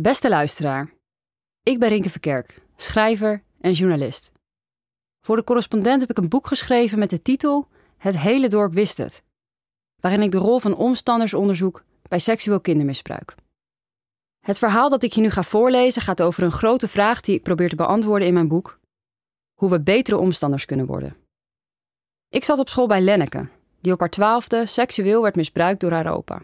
Beste luisteraar, ik ben Rinke Verkerk, schrijver en journalist. Voor de correspondent heb ik een boek geschreven met de titel Het hele dorp wist het, waarin ik de rol van omstanders onderzoek bij seksueel kindermisbruik. Het verhaal dat ik je nu ga voorlezen gaat over een grote vraag die ik probeer te beantwoorden in mijn boek: hoe we betere omstanders kunnen worden. Ik zat op school bij Lenneke, die op haar twaalfde seksueel werd misbruikt door haar opa.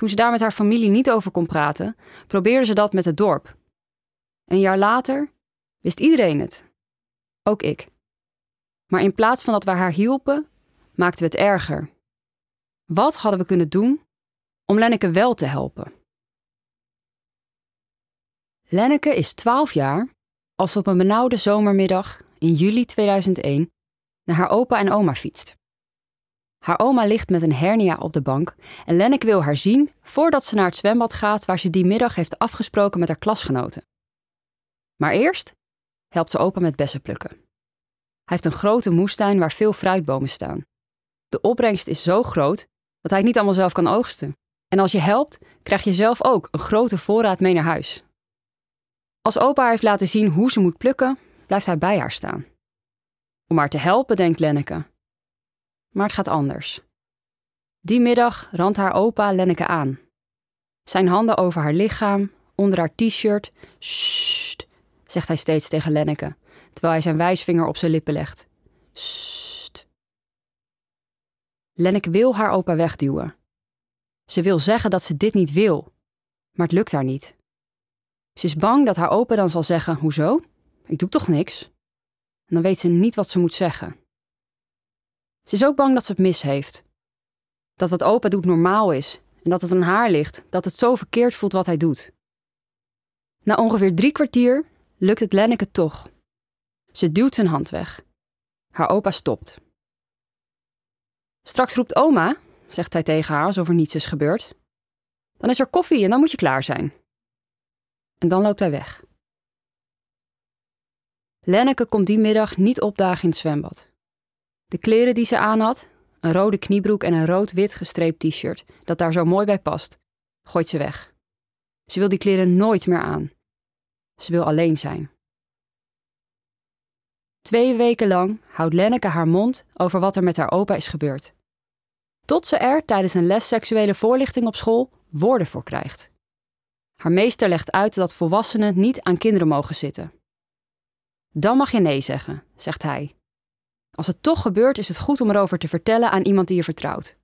Toen ze daar met haar familie niet over kon praten, probeerde ze dat met het dorp. Een jaar later wist iedereen het. Ook ik. Maar in plaats van dat we haar hielpen, maakten we het erger. Wat hadden we kunnen doen om Lenneke wel te helpen? Lenneke is 12 jaar als ze op een benauwde zomermiddag in juli 2001 naar haar opa en oma fietst. Haar oma ligt met een hernia op de bank en Lenneke wil haar zien voordat ze naar het zwembad gaat waar ze die middag heeft afgesproken met haar klasgenoten. Maar eerst helpt ze opa met bessen plukken. Hij heeft een grote moestuin waar veel fruitbomen staan. De opbrengst is zo groot dat hij het niet allemaal zelf kan oogsten. En als je helpt, krijg je zelf ook een grote voorraad mee naar huis. Als opa heeft laten zien hoe ze moet plukken, blijft hij bij haar staan. Om haar te helpen, denkt Lenneke. Maar het gaat anders. Die middag randt haar opa Lenneke aan. Zijn handen over haar lichaam, onder haar t-shirt. Sst, zegt hij steeds tegen Lenneke, terwijl hij zijn wijsvinger op zijn lippen legt. Sst. Lenneke wil haar opa wegduwen. Ze wil zeggen dat ze dit niet wil, maar het lukt haar niet. Ze is bang dat haar opa dan zal zeggen: Hoezo? Ik doe toch niks? En dan weet ze niet wat ze moet zeggen. Ze is ook bang dat ze het mis heeft. Dat wat opa doet normaal is en dat het aan haar ligt dat het zo verkeerd voelt wat hij doet. Na ongeveer drie kwartier lukt het Lenneke toch. Ze duwt zijn hand weg. Haar opa stopt. Straks roept oma, zegt hij tegen haar alsof er niets is gebeurd. Dan is er koffie en dan moet je klaar zijn. En dan loopt hij weg. Lenneke komt die middag niet opdagen in het zwembad. De kleren die ze aan had, een rode kniebroek en een rood-wit gestreept t-shirt, dat daar zo mooi bij past, gooit ze weg. Ze wil die kleren nooit meer aan. Ze wil alleen zijn. Twee weken lang houdt Lenneke haar mond over wat er met haar opa is gebeurd. Tot ze er tijdens een les seksuele voorlichting op school woorden voor krijgt. Haar meester legt uit dat volwassenen niet aan kinderen mogen zitten. Dan mag je nee zeggen, zegt hij. Als het toch gebeurt, is het goed om erover te vertellen aan iemand die je vertrouwt.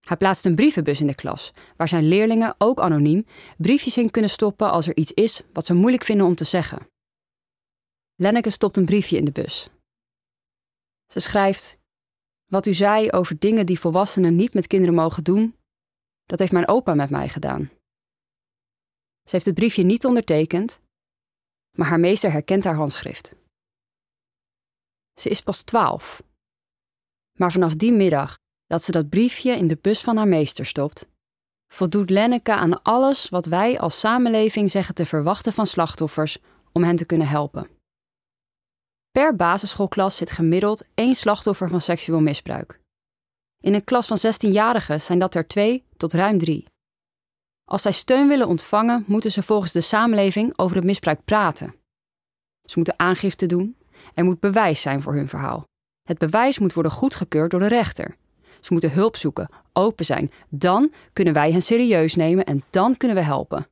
Hij plaatst een brievenbus in de klas, waar zijn leerlingen, ook anoniem, briefjes in kunnen stoppen als er iets is wat ze moeilijk vinden om te zeggen. Lenneke stopt een briefje in de bus. Ze schrijft: Wat u zei over dingen die volwassenen niet met kinderen mogen doen, dat heeft mijn opa met mij gedaan. Ze heeft het briefje niet ondertekend, maar haar meester herkent haar handschrift. Ze is pas twaalf. Maar vanaf die middag dat ze dat briefje in de bus van haar meester stopt, voldoet Lenneke aan alles wat wij als samenleving zeggen te verwachten van slachtoffers om hen te kunnen helpen. Per basisschoolklas zit gemiddeld één slachtoffer van seksueel misbruik. In een klas van 16-jarigen zijn dat er twee tot ruim drie. Als zij steun willen ontvangen, moeten ze volgens de samenleving over het misbruik praten. Ze moeten aangifte doen, er moet bewijs zijn voor hun verhaal. Het bewijs moet worden goedgekeurd door de rechter. Ze moeten hulp zoeken, open zijn. Dan kunnen wij hen serieus nemen en dan kunnen we helpen.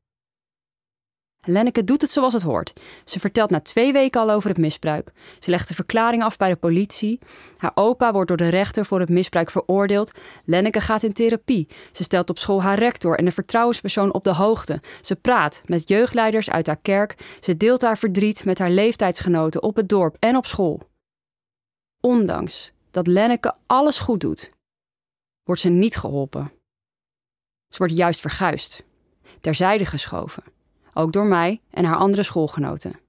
Lenneke doet het zoals het hoort. Ze vertelt na twee weken al over het misbruik. Ze legt de verklaring af bij de politie. Haar opa wordt door de rechter voor het misbruik veroordeeld. Lenneke gaat in therapie. Ze stelt op school haar rector en een vertrouwenspersoon op de hoogte. Ze praat met jeugdleiders uit haar kerk. Ze deelt haar verdriet met haar leeftijdsgenoten op het dorp en op school. Ondanks dat Lenneke alles goed doet, wordt ze niet geholpen. Ze wordt juist verguisd, terzijde geschoven ook door mij en haar andere schoolgenoten.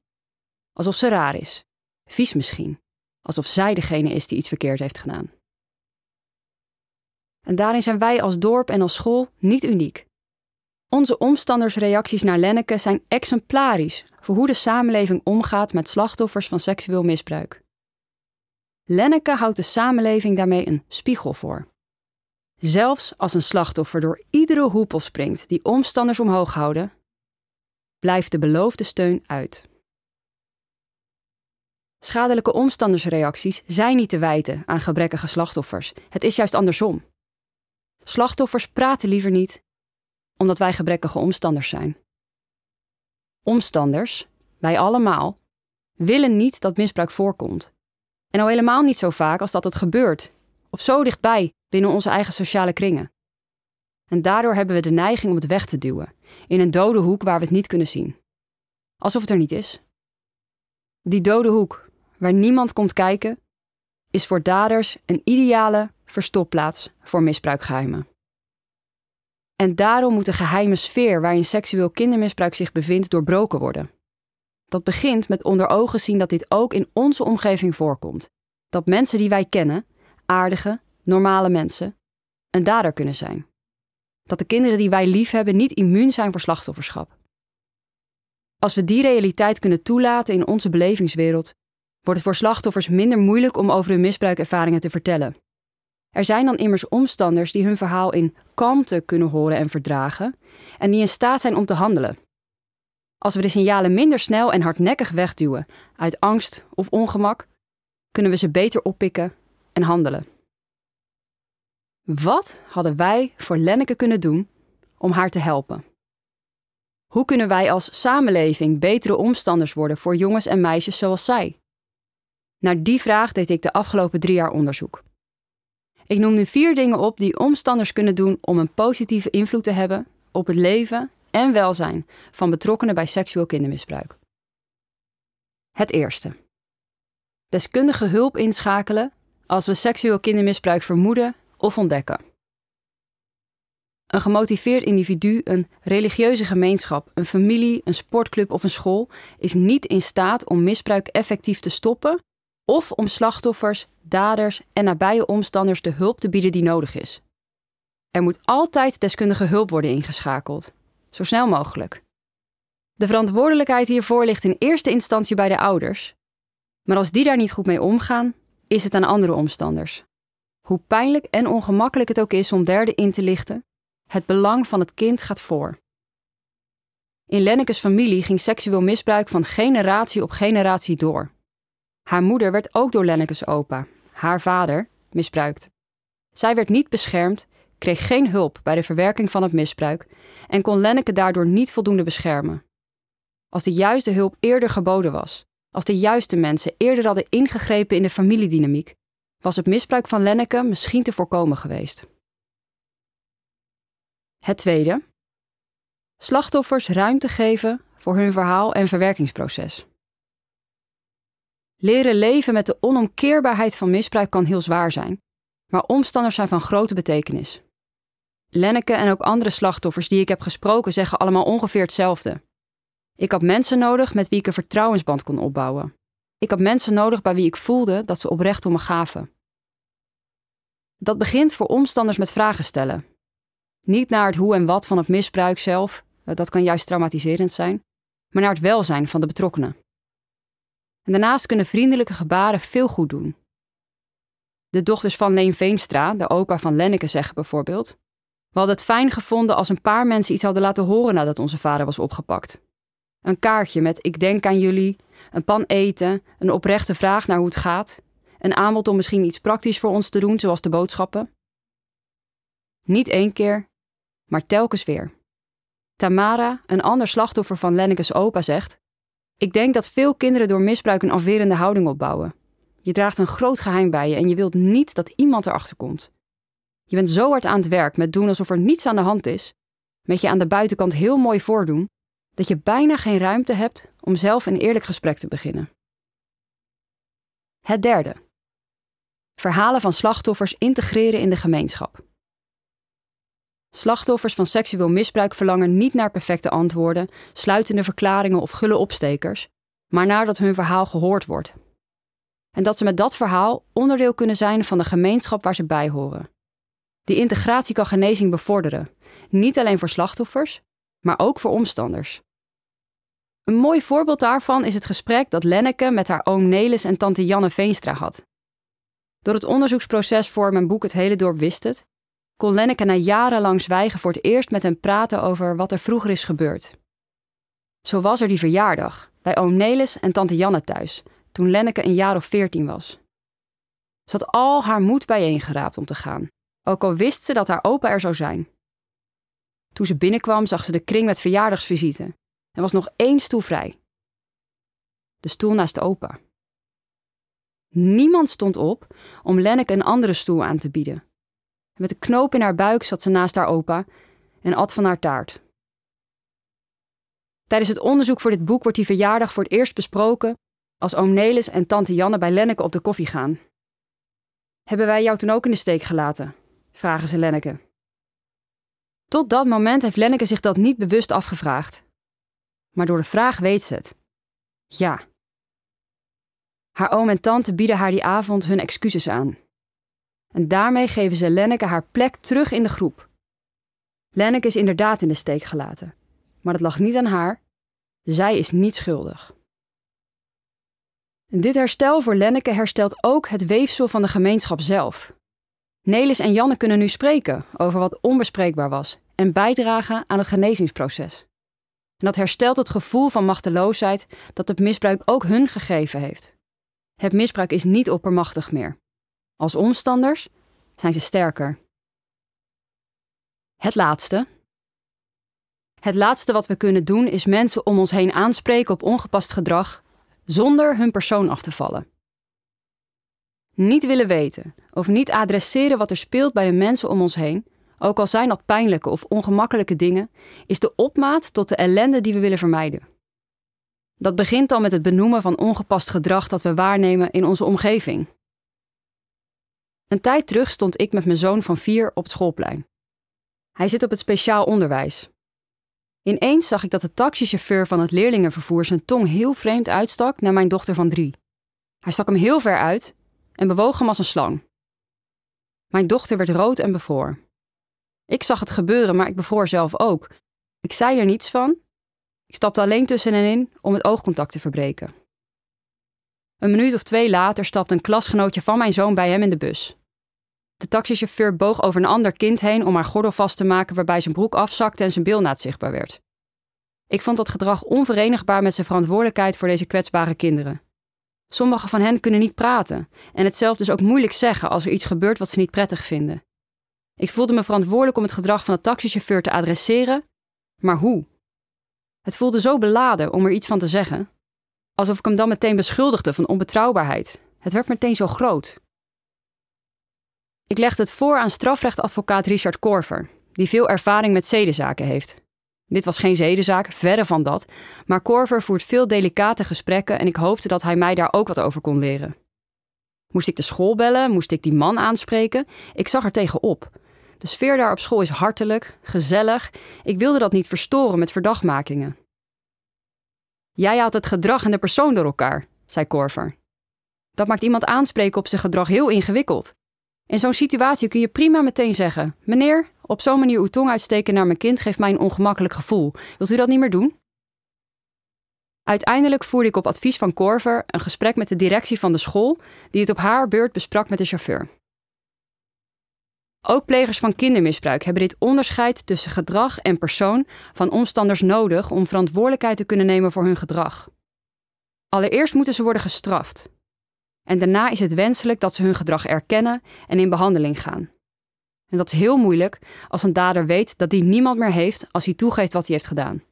Alsof ze raar is, vies misschien, alsof zij degene is die iets verkeerd heeft gedaan. En daarin zijn wij als dorp en als school niet uniek. Onze omstandersreacties naar Lenneke zijn exemplarisch voor hoe de samenleving omgaat met slachtoffers van seksueel misbruik. Lenneke houdt de samenleving daarmee een spiegel voor. Zelfs als een slachtoffer door iedere hoepel springt die omstanders omhoog houden, blijft de beloofde steun uit. Schadelijke omstandersreacties zijn niet te wijten aan gebrekkige slachtoffers. Het is juist andersom. Slachtoffers praten liever niet, omdat wij gebrekkige omstanders zijn. Omstanders, wij allemaal, willen niet dat misbruik voorkomt. En al helemaal niet zo vaak als dat het gebeurt, of zo dichtbij binnen onze eigen sociale kringen. En daardoor hebben we de neiging om het weg te duwen, in een dode hoek waar we het niet kunnen zien. Alsof het er niet is. Die dode hoek, waar niemand komt kijken, is voor daders een ideale verstopplaats voor misbruikgeheimen. En daarom moet de geheime sfeer waarin seksueel kindermisbruik zich bevindt doorbroken worden. Dat begint met onder ogen zien dat dit ook in onze omgeving voorkomt. Dat mensen die wij kennen, aardige, normale mensen, een dader kunnen zijn. Dat de kinderen die wij lief hebben niet immuun zijn voor slachtofferschap. Als we die realiteit kunnen toelaten in onze belevingswereld, wordt het voor slachtoffers minder moeilijk om over hun misbruikervaringen te vertellen. Er zijn dan immers omstanders die hun verhaal in kalmte kunnen horen en verdragen en die in staat zijn om te handelen. Als we de signalen minder snel en hardnekkig wegduwen uit angst of ongemak, kunnen we ze beter oppikken en handelen. Wat hadden wij voor Lenneke kunnen doen om haar te helpen? Hoe kunnen wij als samenleving betere omstanders worden voor jongens en meisjes zoals zij? Naar die vraag deed ik de afgelopen drie jaar onderzoek. Ik noem nu vier dingen op die omstanders kunnen doen om een positieve invloed te hebben op het leven en welzijn van betrokkenen bij seksueel kindermisbruik. Het eerste. Deskundige hulp inschakelen als we seksueel kindermisbruik vermoeden of ontdekken. Een gemotiveerd individu, een religieuze gemeenschap, een familie, een sportclub of een school is niet in staat om misbruik effectief te stoppen of om slachtoffers, daders en nabije omstanders de hulp te bieden die nodig is. Er moet altijd deskundige hulp worden ingeschakeld, zo snel mogelijk. De verantwoordelijkheid hiervoor ligt in eerste instantie bij de ouders, maar als die daar niet goed mee omgaan, is het aan andere omstanders. Hoe pijnlijk en ongemakkelijk het ook is om derden in te lichten, het belang van het kind gaat voor. In Lennekes familie ging seksueel misbruik van generatie op generatie door. Haar moeder werd ook door Lennekes opa, haar vader, misbruikt. Zij werd niet beschermd, kreeg geen hulp bij de verwerking van het misbruik en kon Lenneke daardoor niet voldoende beschermen. Als de juiste hulp eerder geboden was, als de juiste mensen eerder hadden ingegrepen in de familiedynamiek, was het misbruik van Lenneke misschien te voorkomen geweest. Het tweede. Slachtoffers ruimte geven voor hun verhaal en verwerkingsproces. Leren leven met de onomkeerbaarheid van misbruik kan heel zwaar zijn, maar omstanders zijn van grote betekenis. Lenneke en ook andere slachtoffers die ik heb gesproken zeggen allemaal ongeveer hetzelfde. Ik had mensen nodig met wie ik een vertrouwensband kon opbouwen. Ik had mensen nodig bij wie ik voelde dat ze oprecht om me gaven. Dat begint voor omstanders met vragen stellen. Niet naar het hoe en wat van het misbruik zelf, dat kan juist traumatiserend zijn, maar naar het welzijn van de betrokkenen. En daarnaast kunnen vriendelijke gebaren veel goed doen. De dochters van Leen Veenstra, de opa van Lenneke, zeggen bijvoorbeeld: We hadden het fijn gevonden als een paar mensen iets hadden laten horen nadat onze vader was opgepakt. Een kaartje met ik denk aan jullie, een pan eten, een oprechte vraag naar hoe het gaat, een aanbod om misschien iets praktisch voor ons te doen, zoals de boodschappen. Niet één keer, maar telkens weer. Tamara, een ander slachtoffer van Lenneke's opa, zegt: Ik denk dat veel kinderen door misbruik een afwerende houding opbouwen. Je draagt een groot geheim bij je en je wilt niet dat iemand erachter komt. Je bent zo hard aan het werk met doen alsof er niets aan de hand is, met je aan de buitenkant heel mooi voordoen, dat je bijna geen ruimte hebt om zelf een eerlijk gesprek te beginnen. Het derde. Verhalen van slachtoffers integreren in de gemeenschap. Slachtoffers van seksueel misbruik verlangen niet naar perfecte antwoorden, sluitende verklaringen of gulle opstekers, maar naar dat hun verhaal gehoord wordt. En dat ze met dat verhaal onderdeel kunnen zijn van de gemeenschap waar ze bij horen. Die integratie kan genezing bevorderen, niet alleen voor slachtoffers, maar ook voor omstanders. Een mooi voorbeeld daarvan is het gesprek dat Lenneke met haar oom Nelis en tante Janne Veenstra had. Door het onderzoeksproces voor mijn boek Het hele dorp wist het, kon Lenneke na jarenlang zwijgen voor het eerst met hem praten over wat er vroeger is gebeurd. Zo was er die verjaardag bij oom Nelis en tante Janne thuis, toen Lenneke een jaar of veertien was. Ze had al haar moed bijeengeraapt om te gaan, ook al wist ze dat haar opa er zou zijn. Toen ze binnenkwam zag ze de kring met verjaardagsvisite en was nog één stoel vrij. De stoel naast opa. Niemand stond op om Lenneke een andere stoel aan te bieden. Met een knoop in haar buik zat ze naast haar opa en at van haar taart. Tijdens het onderzoek voor dit boek wordt die verjaardag voor het eerst besproken als oom Nelis en tante Janne bij Lenneke op de koffie gaan. Hebben wij jou toen ook in de steek gelaten? vragen ze Lenneke. Tot dat moment heeft Lenneke zich dat niet bewust afgevraagd. Maar door de vraag weet ze het. Ja. Haar oom en tante bieden haar die avond hun excuses aan. En daarmee geven ze Lenneke haar plek terug in de groep. Lenneke is inderdaad in de steek gelaten. Maar dat lag niet aan haar. Zij is niet schuldig. Dit herstel voor Lenneke herstelt ook het weefsel van de gemeenschap zelf. Nelis en Janne kunnen nu spreken over wat onbespreekbaar was en bijdragen aan het genezingsproces. En dat herstelt het gevoel van machteloosheid dat het misbruik ook hun gegeven heeft. Het misbruik is niet oppermachtig meer. Als omstanders zijn ze sterker. Het laatste. Het laatste wat we kunnen doen is mensen om ons heen aanspreken op ongepast gedrag zonder hun persoon af te vallen. Niet willen weten of niet adresseren wat er speelt bij de mensen om ons heen, ook al zijn dat pijnlijke of ongemakkelijke dingen, is de opmaat tot de ellende die we willen vermijden. Dat begint al met het benoemen van ongepast gedrag dat we waarnemen in onze omgeving. Een tijd terug stond ik met mijn zoon van vier op het schoolplein. Hij zit op het speciaal onderwijs. Ineens zag ik dat de taxichauffeur van het leerlingenvervoer zijn tong heel vreemd uitstak naar mijn dochter van drie. Hij stak hem heel ver uit en bewoog hem als een slang. Mijn dochter werd rood en bevroor. Ik zag het gebeuren, maar ik bevroor zelf ook. Ik zei er niets van. Ik stapte alleen tussenin om het oogcontact te verbreken. Een minuut of twee later stapte een klasgenootje van mijn zoon bij hem in de bus. De taxichauffeur boog over een ander kind heen om haar gordel vast te maken, waarbij zijn broek afzakte en zijn bilnaad zichtbaar werd. Ik vond dat gedrag onverenigbaar met zijn verantwoordelijkheid voor deze kwetsbare kinderen. Sommige van hen kunnen niet praten en het zelf dus ook moeilijk zeggen als er iets gebeurt wat ze niet prettig vinden. Ik voelde me verantwoordelijk om het gedrag van de taxichauffeur te adresseren, maar hoe? Het voelde zo beladen om er iets van te zeggen. Alsof ik hem dan meteen beschuldigde van onbetrouwbaarheid. Het werd meteen zo groot. Ik legde het voor aan strafrechtadvocaat Richard Korver, die veel ervaring met zedenzaken heeft. Dit was geen zedenzaak, verre van dat, maar Korver voert veel delicate gesprekken en ik hoopte dat hij mij daar ook wat over kon leren. Moest ik de school bellen? Moest ik die man aanspreken? Ik zag er tegenop. De sfeer daar op school is hartelijk, gezellig. Ik wilde dat niet verstoren met verdachtmakingen. Jij haalt het gedrag en de persoon door elkaar, zei Korver. Dat maakt iemand aanspreken op zijn gedrag heel ingewikkeld. In zo'n situatie kun je prima meteen zeggen: Meneer, op zo'n manier uw tong uitsteken naar mijn kind geeft mij een ongemakkelijk gevoel. Wilt u dat niet meer doen? Uiteindelijk voerde ik op advies van Corver een gesprek met de directie van de school, die het op haar beurt besprak met de chauffeur. Ook plegers van kindermisbruik hebben dit onderscheid tussen gedrag en persoon van omstanders nodig om verantwoordelijkheid te kunnen nemen voor hun gedrag. Allereerst moeten ze worden gestraft. En daarna is het wenselijk dat ze hun gedrag erkennen en in behandeling gaan. En dat is heel moeilijk als een dader weet dat hij niemand meer heeft als hij toegeeft wat hij heeft gedaan.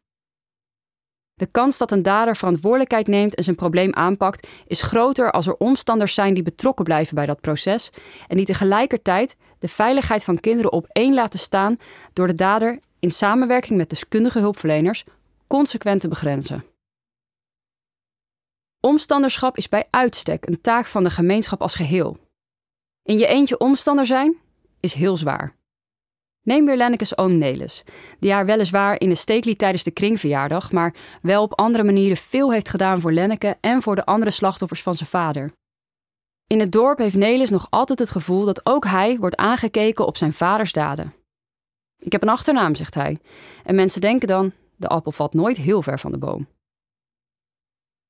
De kans dat een dader verantwoordelijkheid neemt en zijn probleem aanpakt is groter als er omstanders zijn die betrokken blijven bij dat proces en die tegelijkertijd de veiligheid van kinderen op één laten staan door de dader in samenwerking met deskundige hulpverleners consequent te begrenzen. Omstanderschap is bij uitstek een taak van de gemeenschap als geheel. In je eentje omstander zijn is heel zwaar. Neem weer Lenneke's oom Nelis, die haar weliswaar in de steek liet tijdens de kringverjaardag, maar wel op andere manieren veel heeft gedaan voor Lenneke en voor de andere slachtoffers van zijn vader. In het dorp heeft Nelis nog altijd het gevoel dat ook hij wordt aangekeken op zijn vaders daden. Ik heb een achternaam, zegt hij, en mensen denken dan: de appel valt nooit heel ver van de boom.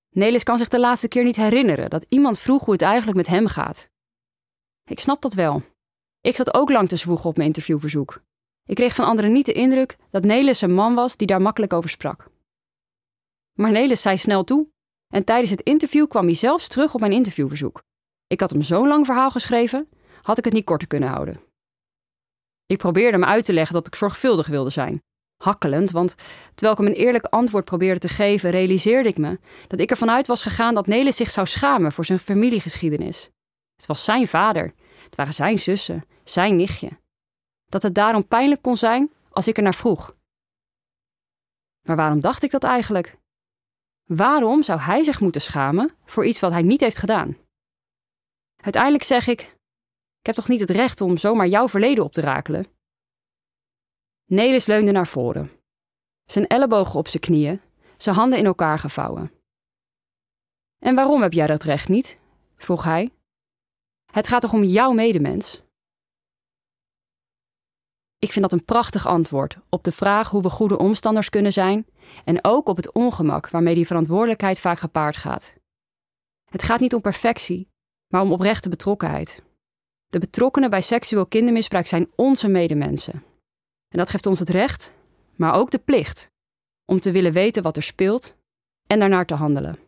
Nelis kan zich de laatste keer niet herinneren dat iemand vroeg hoe het eigenlijk met hem gaat. Ik snap dat wel. Ik zat ook lang te zwoegen op mijn interviewverzoek. Ik kreeg van anderen niet de indruk dat Nelis een man was die daar makkelijk over sprak. Maar Nelis zei snel toe en tijdens het interview kwam hij zelfs terug op mijn interviewverzoek. Ik had hem zo'n lang verhaal geschreven, had ik het niet korter kunnen houden. Ik probeerde hem uit te leggen dat ik zorgvuldig wilde zijn. Hakkelend, want terwijl ik hem een eerlijk antwoord probeerde te geven, realiseerde ik me dat ik ervan uit was gegaan dat Nelis zich zou schamen voor zijn familiegeschiedenis. Het was zijn vader, het waren zijn zussen, zijn nichtje. Dat het daarom pijnlijk kon zijn als ik er naar vroeg. Maar waarom dacht ik dat eigenlijk? Waarom zou hij zich moeten schamen voor iets wat hij niet heeft gedaan? Uiteindelijk zeg ik: Ik heb toch niet het recht om zomaar jouw verleden op te rakelen? Nelis leunde naar voren, zijn ellebogen op zijn knieën, zijn handen in elkaar gevouwen. En waarom heb jij dat recht niet? vroeg hij. Het gaat toch om jouw medemens? Ik vind dat een prachtig antwoord op de vraag hoe we goede omstanders kunnen zijn en ook op het ongemak waarmee die verantwoordelijkheid vaak gepaard gaat. Het gaat niet om perfectie, maar om oprechte betrokkenheid. De betrokkenen bij seksueel kindermisbruik zijn onze medemensen. En dat geeft ons het recht, maar ook de plicht om te willen weten wat er speelt en daarnaar te handelen.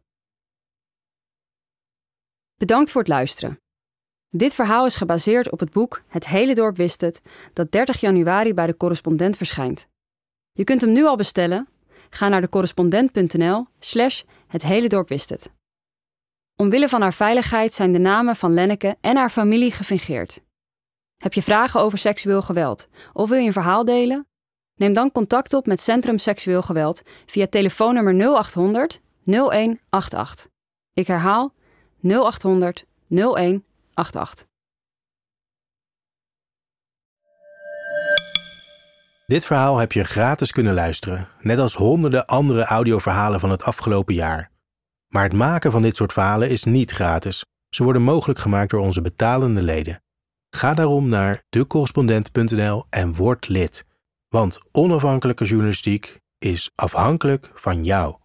Bedankt voor het luisteren. Dit verhaal is gebaseerd op het boek Het hele dorp wist het, dat 30 januari bij de correspondent verschijnt. Je kunt hem nu al bestellen. Ga naar decorrespondent.nl/slash het hele dorp wist het. Omwille van haar veiligheid zijn de namen van Lenneke en haar familie gefingeerd. Heb je vragen over seksueel geweld of wil je een verhaal delen? Neem dan contact op met Centrum Seksueel Geweld via telefoonnummer 0800 0188. Ik herhaal 0800 0188. Dit verhaal heb je gratis kunnen luisteren, net als honderden andere audioverhalen van het afgelopen jaar. Maar het maken van dit soort verhalen is niet gratis. Ze worden mogelijk gemaakt door onze betalende leden. Ga daarom naar decorrespondent.nl en word lid. Want onafhankelijke journalistiek is afhankelijk van jou.